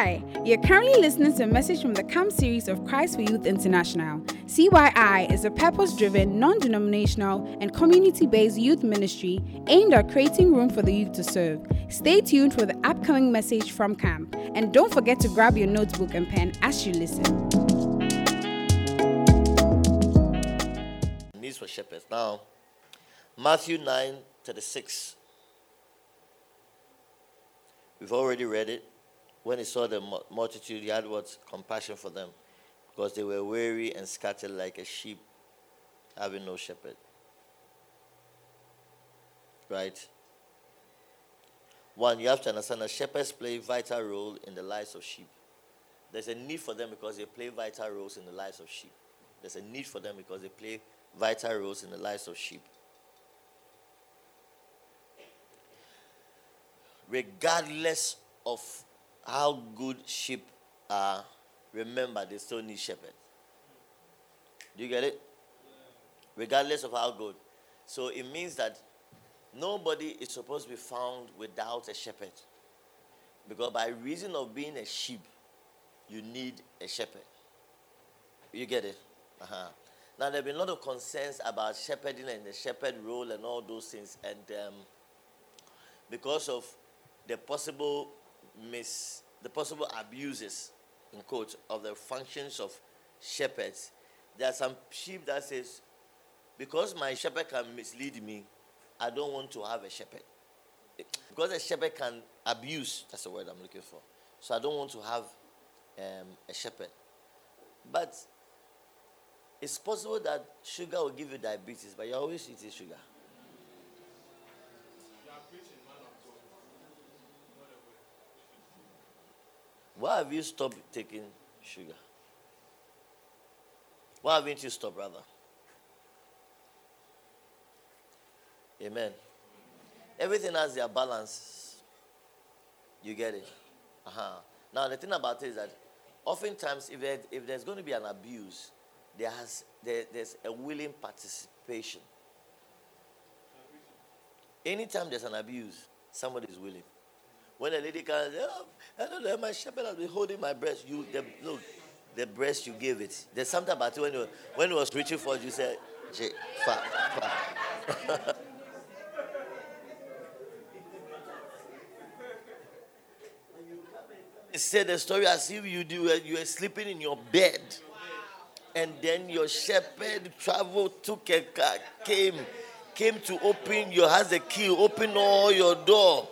Hi, you're currently listening to a message from the CAMP series of Christ for Youth International. CYI is a purpose driven, non denominational, and community based youth ministry aimed at creating room for the youth to serve. Stay tuned for the upcoming message from CAMP, and don't forget to grab your notebook and pen as you listen. Needs for shepherds. Now, Matthew 9 36. We've already read it. When he saw the multitude, he had what? Compassion for them. Because they were weary and scattered like a sheep having no shepherd. Right? One, you have to understand that shepherds play a vital role in the lives of sheep. There's a need for them because they play vital roles in the lives of sheep. There's a need for them because they play vital roles in the lives of sheep. regardless of how good sheep are, remember they still need shepherd. Do you get it? Regardless of how good. So it means that nobody is supposed to be found without a shepherd. Because by reason of being a sheep, you need a shepherd. You get it? Uh-huh. Now, there have been a lot of concerns about shepherding and the shepherd role and all those things. And um, because of the possible mis, the possible abuses, in quotes, of the functions of shepherds. There are some sheep that says, because my shepherd can mislead me, I don't want to have a shepherd. Because a shepherd can abuse, that's the word I'm looking for. So I don't want to have um, a shepherd. But it's possible that sugar will give you diabetes, but you're always eating sugar. Why have you stopped taking sugar? Why haven't you stopped, brother? Amen. Everything has their balance. You get it? Uh-huh. Now, the thing about it is that oftentimes, if, there, if there's going to be an abuse, there has, there, there's a willing participation. Anytime there's an abuse, somebody is willing. When a lady comes, oh, I don't know, my shepherd has been holding my breast. You, the, look, the breast you gave it. There's something about it when you, when it was reaching for it, you said, J, fa, fa. said the story as if you do you were sleeping in your bed and then your shepherd traveled took a car came came to open your has the key open all your door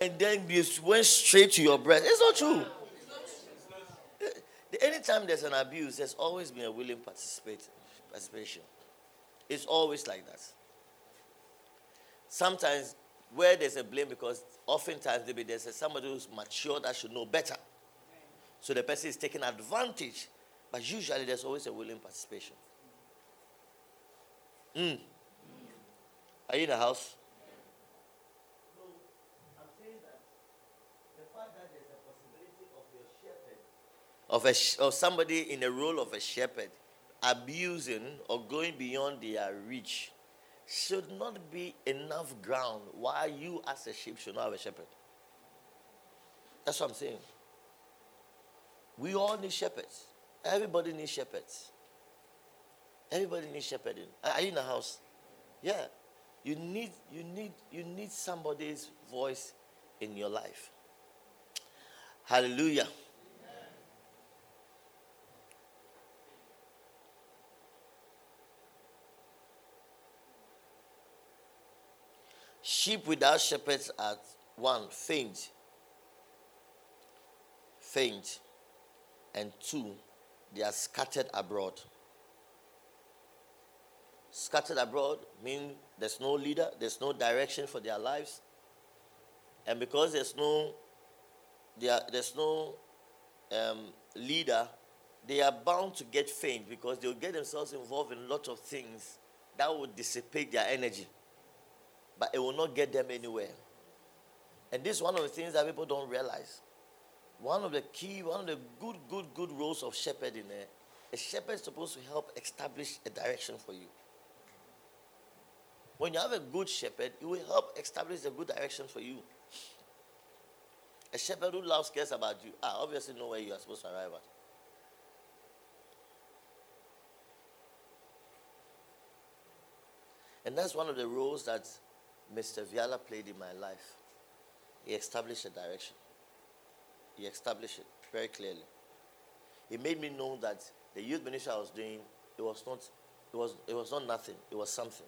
and then you went straight to your breast. It's not true. Anytime there's an abuse, there's always been a willing participate, participation. It's always like that. Sometimes where there's a blame, because oftentimes there's somebody who's mature that should know better. So the person is taking advantage. But usually there's always a willing participation. Mm. Are you in the house? Of, a, of somebody in the role of a shepherd abusing or going beyond their reach should not be enough ground why you as a sheep should not have a shepherd. That's what I'm saying. We all need shepherds. Everybody needs shepherds. Everybody needs shepherding. Are you in the house? Yeah. You need you need you need somebody's voice in your life. Hallelujah. Sheep without shepherds are one, faint. Faint. And two, they are scattered abroad. Scattered abroad means there's no leader, there's no direction for their lives. And because there's no there, there's no um, leader, they are bound to get faint because they'll get themselves involved in lots of things that will dissipate their energy but it will not get them anywhere. And this is one of the things that people don't realize. One of the key, one of the good, good, good roles of shepherd in there, a shepherd is supposed to help establish a direction for you. When you have a good shepherd, it will help establish a good direction for you. A shepherd who loves cares about you, ah, obviously know where you are supposed to arrive at. And that's one of the roles that Mr. Viala played in my life. He established a direction. He established it very clearly. He made me know that the youth ministry I was doing, it was not, it was, it was not nothing. It was something.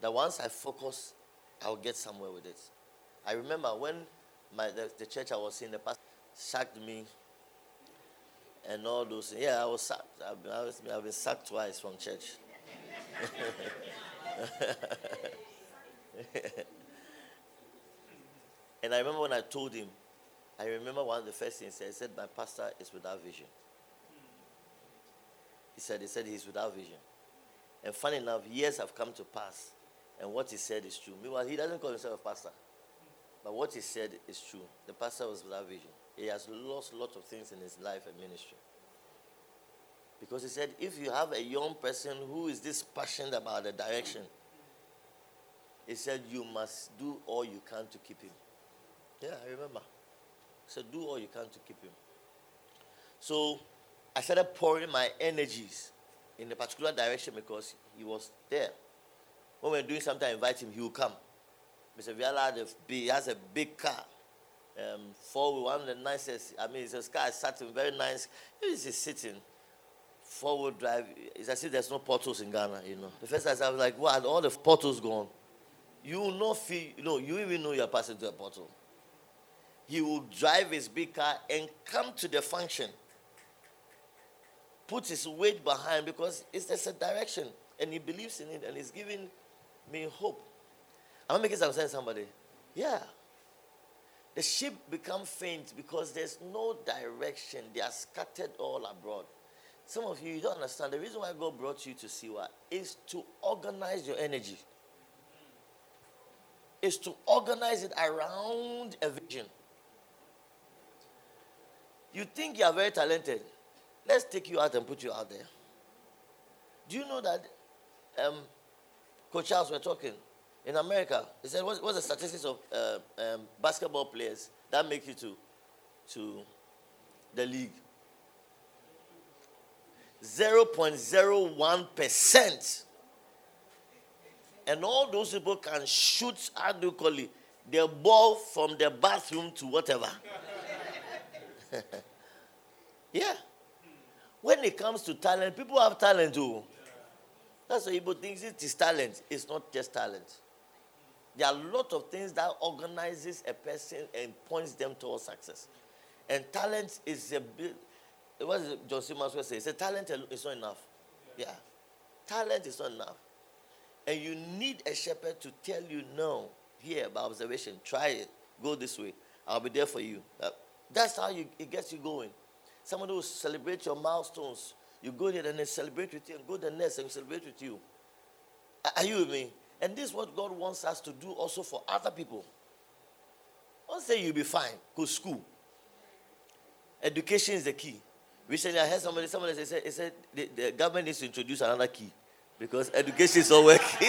That once I focus, I'll get somewhere with it. I remember when my the, the church I was in, the pastor sacked me and all those things. Yeah, I was sacked. I've been, I've been sacked twice from church. and I remember when I told him, I remember one of the first things he said, he said, My pastor is without vision. He said, he said he's without vision. And funny enough, years have come to pass, and what he said is true. Meanwhile, he doesn't call himself a pastor. But what he said is true. The pastor was without vision. He has lost lots of things in his life and ministry. Because he said, if you have a young person who is this passionate about the direction, he said, you must do all you can to keep him. Yeah, I remember. He said, do all you can to keep him. So I started pouring my energies in a particular direction because he was there. When we were doing something, I invite him, he will come. Mr. Viala he has a big car. Um, four one of the nicest. I mean, his car is sitting very nice. He's sitting four wheel drive. It's as if there's no portals in Ghana, you know. The first time I was like, what? All the portals gone. You will not feel, you know, you even know you're passing to a portal. He will drive his big car and come to the function. Put his weight behind because it's just a direction. And he believes in it and he's giving me hope. I'm making some sense, somebody. Yeah. The sheep become faint because there's no direction. They are scattered all abroad. Some of you, you don't understand. The reason why God brought you to Siwa is to organize your energy, is to organize it around a vision. You think you are very talented. Let's take you out and put you out there. Do you know that um, Coach Charles, we're talking in America. He said, what's, what's the statistics of uh, um, basketball players that make you to, to the league? 0.01%. And all those people can shoot, how do you call it, the ball from the bathroom to whatever. yeah. When it comes to talent, people have talent too. That's why people think it is talent. It's not just talent. There are a lot of things that organizes a person and points them towards success. And talent is a bit, what does John C. Maxwell say? He said, talent is not enough. Yeah. Talent is not enough. And you need a shepherd to tell you, no, here by observation, try it, go this way. I'll be there for you. Uh, that's how you, it gets you going. Someone who will celebrate your milestones. You go there and they celebrate with you, and go the next and celebrate with you. Are you with me? And this is what God wants us to do also for other people. Don't say you'll be fine, go school. Education is the key. Recently, I heard somebody, somebody say, say, said the, the government needs to introduce another key because education is not working.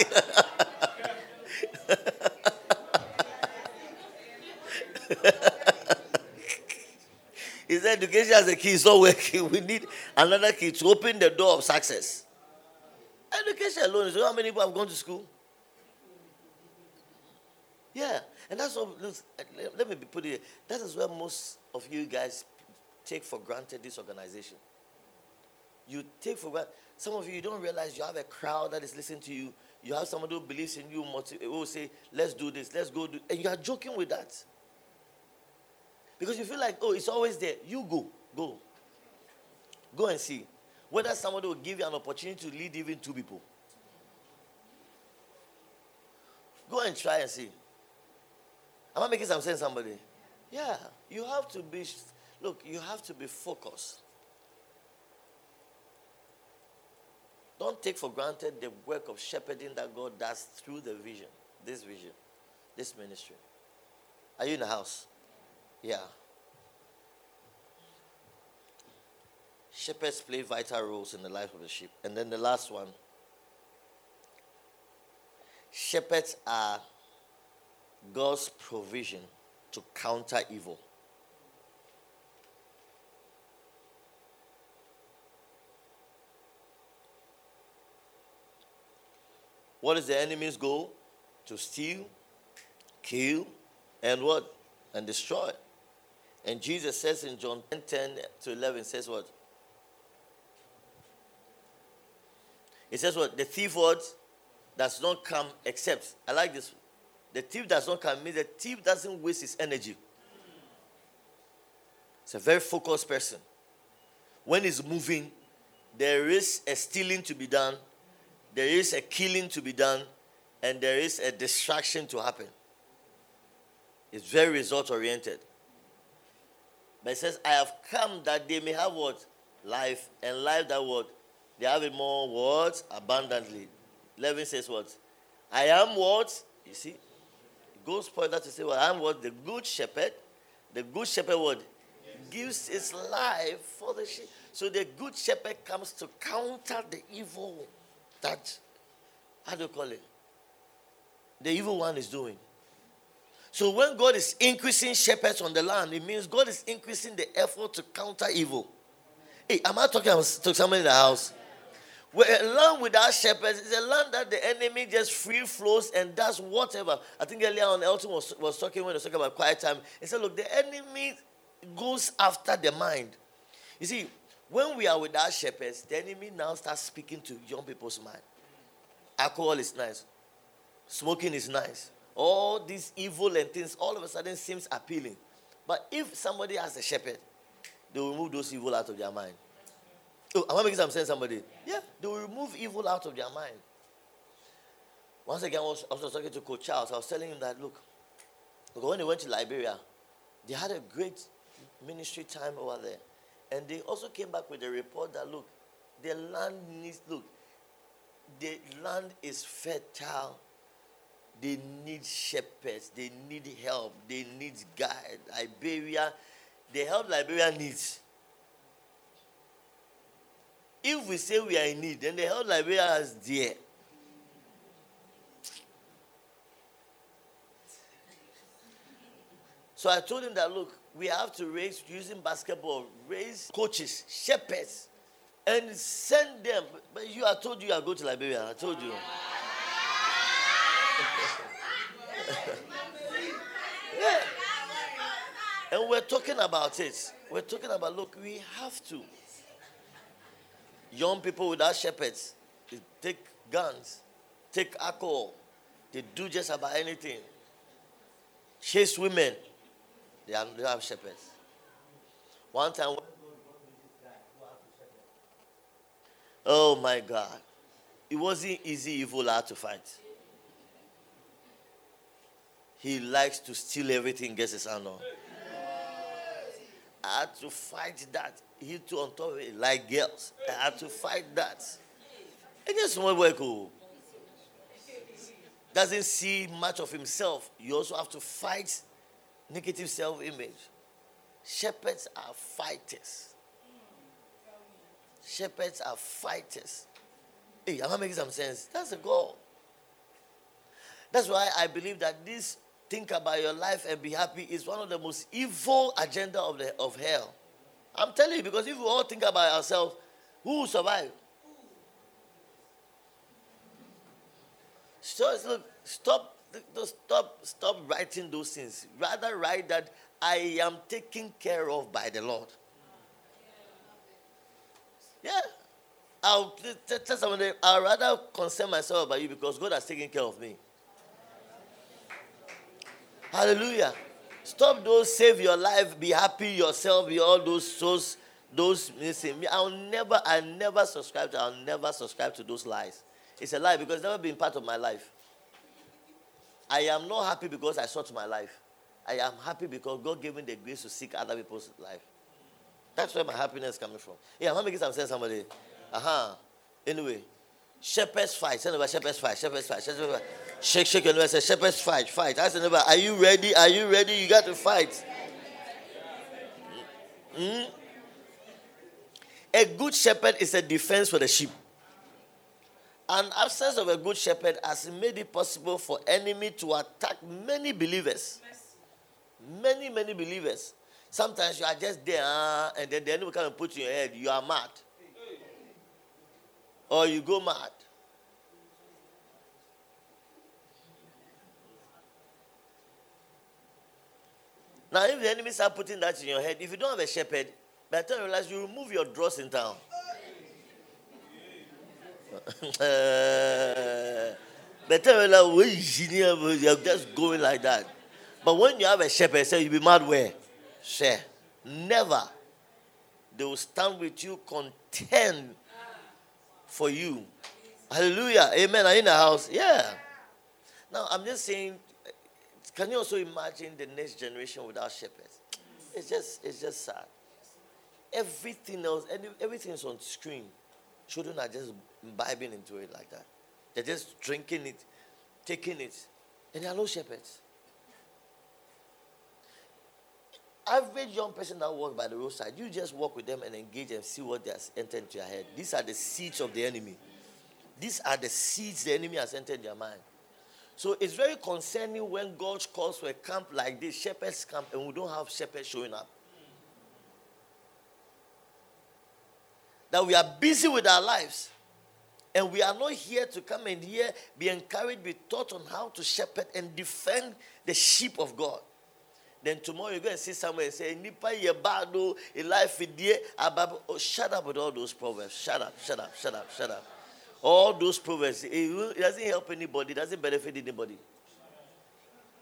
he said education as a key is not working. We need another key to open the door of success. Education alone is how many people have gone to school? Yeah, and that's what. Let me put it. That is where most of you guys take for granted this organization. You take for granted. Some of you, you don't realize you have a crowd that is listening to you. You have someone who believes in you, who will say, let's do this, let's go do And you are joking with that. Because you feel like, oh, it's always there. You go, go. Go and see whether somebody will give you an opportunity to lead even two people. Go and try and see. Am I making some sense, somebody? Yeah. You have to be Look, you have to be focused. Don't take for granted the work of shepherding that God does through the vision, this vision, this ministry. Are you in the house? Yeah. Shepherds play vital roles in the life of the sheep. And then the last one shepherds are God's provision to counter evil. What is the enemy's goal? To steal, kill, and what? And destroy. And Jesus says in John 10, 10 to 11, says what? He says what? The thief what? Does not come except. I like this. The thief does not means the thief doesn't waste his energy. It's a very focused person. When he's moving, there is a stealing to be done, there is a killing to be done, and there is a distraction to happen. It's very result oriented. But it says, I have come that they may have what? Life, and life that what? They have it more what? Abundantly. Levin says what? I am what? You see? Goes further to say, Well, I am what? The good shepherd. The good shepherd what? Yes. Gives his life for the sheep. So the good shepherd comes to counter the evil that, how do you call it? The evil one is doing. So when God is increasing shepherds on the land, it means God is increasing the effort to counter evil. Hey, am I talking to somebody in the house? A land without shepherds is a land that the enemy just free flows and does whatever. I think earlier on, Elton was, was talking when he was talking about quiet time. He said, Look, the enemy goes after the mind. You see, when we are without shepherds, the enemy now starts speaking to young people's mind. Alcohol is nice, smoking is nice. All these evil and things all of a sudden seems appealing. But if somebody has a shepherd, they will remove those evil out of their mind. Oh, am I making some sense, somebody? Yeah, they will remove evil out of their mind. Once again, I was, I was talking to Coach Charles. I was telling him that, look, look, when they went to Liberia, they had a great ministry time over there. And they also came back with a report that, look, the land needs, look, the land is fertile. They need shepherds. They need help. They need guide. Liberia, the help Liberia needs if we say we are in need, then the whole Liberia is there. So I told him that look, we have to raise using basketball, raise coaches, shepherds, and send them. But you, I told you I go to Liberia. I told you. yeah. And we're talking about it. We're talking about look, we have to young people without shepherds, they take guns, take alcohol, they do just about anything. Chase women, they, are, have shepherds. One time, oh my God, it wasn't easy evil had to fight. He likes to steal everything, gets his hand on. I had to fight that he too on top of it, like girls. I had to fight that. It just won't work. Oh. Doesn't see much of himself. You also have to fight negative self image. Shepherds are fighters. Shepherds are fighters. Hey, am I making some sense? That's the goal. That's why I believe that this think about your life and be happy is one of the most evil agenda of, the, of hell. I'm telling you, because if we all think about ourselves, who will survive? So look, stop, stop, stop writing those things. Rather write that I am taken care of by the Lord. Yeah. I'll tell somebody, I'd rather concern myself about you because God has taken care of me. Hallelujah. Stop those save your life, be happy yourself, be all those those those missing. I'll never, I never subscribe to, I'll never subscribe to those lies. It's a lie because it's never been part of my life. I am not happy because I sought my life. I am happy because God gave me the grace to seek other people's life. That's where my happiness is coming from. Yeah, I'm making some sense, somebody. Uh huh. Anyway, shepherds fight. Send over shepherds fight. Shepherds fight. Shepherds fight. Shake, shake your neighbor. Say, shepherds fight, fight. Ask the neighbor, are you ready? Are you ready? You got to fight. Mm? A good shepherd is a defense for the sheep. An absence of a good shepherd has made it possible for enemy to attack many believers. Many, many believers. Sometimes you are just there, uh, and then the enemy come and put you in your head. You are mad. Or you go mad. Now, if the enemy start putting that in your head, if you don't have a shepherd, by the time you realize you remove your dross in town. by the time you realize you're just going like that. But when you have a shepherd, say you'll be mad where? Share. Never. They will stand with you, contend for you. Hallelujah. Amen. Are you in the house? Yeah. Now, I'm just saying, can you also imagine the next generation without shepherds? It's just, it's just sad. Everything else, everything is on screen. Children are just imbibing into it like that. They're just drinking it, taking it, and there are no shepherds. Average young person that walks by the roadside, you just walk with them and engage and see what they has entered into your head. These are the seeds of the enemy. These are the seeds the enemy has entered your mind. So it's very concerning when God calls for a camp like this, shepherds camp, and we don't have shepherds showing up. That we are busy with our lives. And we are not here to come and here, be encouraged, be taught on how to shepherd and defend the sheep of God. Then tomorrow you go and see someone and say, Nipa ye bado, life dear, oh, shut up with all those proverbs. Shut up, shut up, shut up, shut up. All those proverbs, it doesn't help anybody, it doesn't benefit anybody.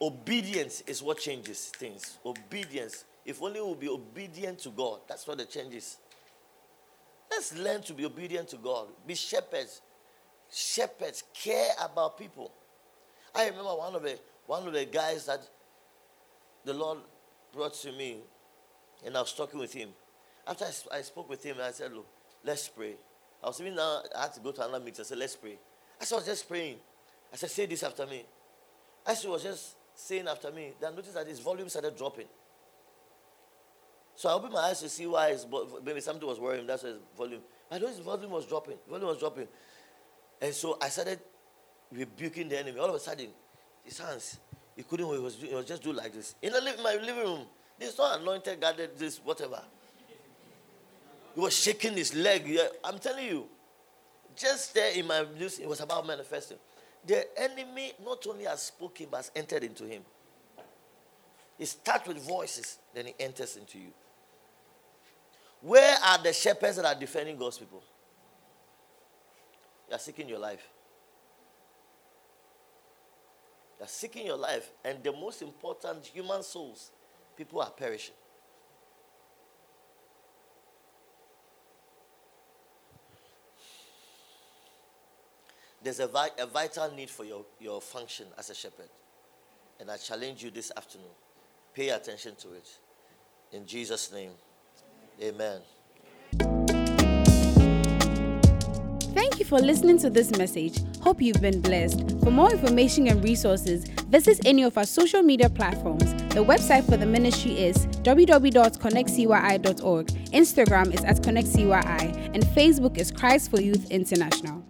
Obedience is what changes things. Obedience. If only we'll be obedient to God, that's what the change is. Let's learn to be obedient to God. Be shepherds. Shepherds care about people. I remember one of the one of the guys that the Lord brought to me, and I was talking with him. After I, I spoke with him, I said, Look, let's pray. I was even now, I had to go to another meeting. I said, Let's pray. I said, I was just praying. I said, Say this after me. I said, was just saying after me. Then I noticed that his volume started dropping. So I opened my eyes to see why his maybe something was worrying. That's why his volume. I noticed his volume was dropping. Volume was dropping. And so I started rebuking the enemy. All of a sudden, his hands he couldn't, he was, he was just do like this. In, the, my living room, this not anointed, guarded, this, whatever. He was shaking his leg. I'm telling you, just there in my news, it was about manifesting. The enemy not only has spoken, but has entered into him. He starts with voices, then he enters into you. Where are the shepherds that are defending God's people? You are seeking your life. You're seeking your life, and the most important human souls, people are perishing. There's a, vi- a vital need for your, your function as a shepherd. And I challenge you this afternoon. Pay attention to it. In Jesus' name, amen. Thank you for listening to this message. Hope you've been blessed. For more information and resources, visit any of our social media platforms. The website for the ministry is www.connectcyi.org. Instagram is at connectcyi, and Facebook is Christ for Youth International.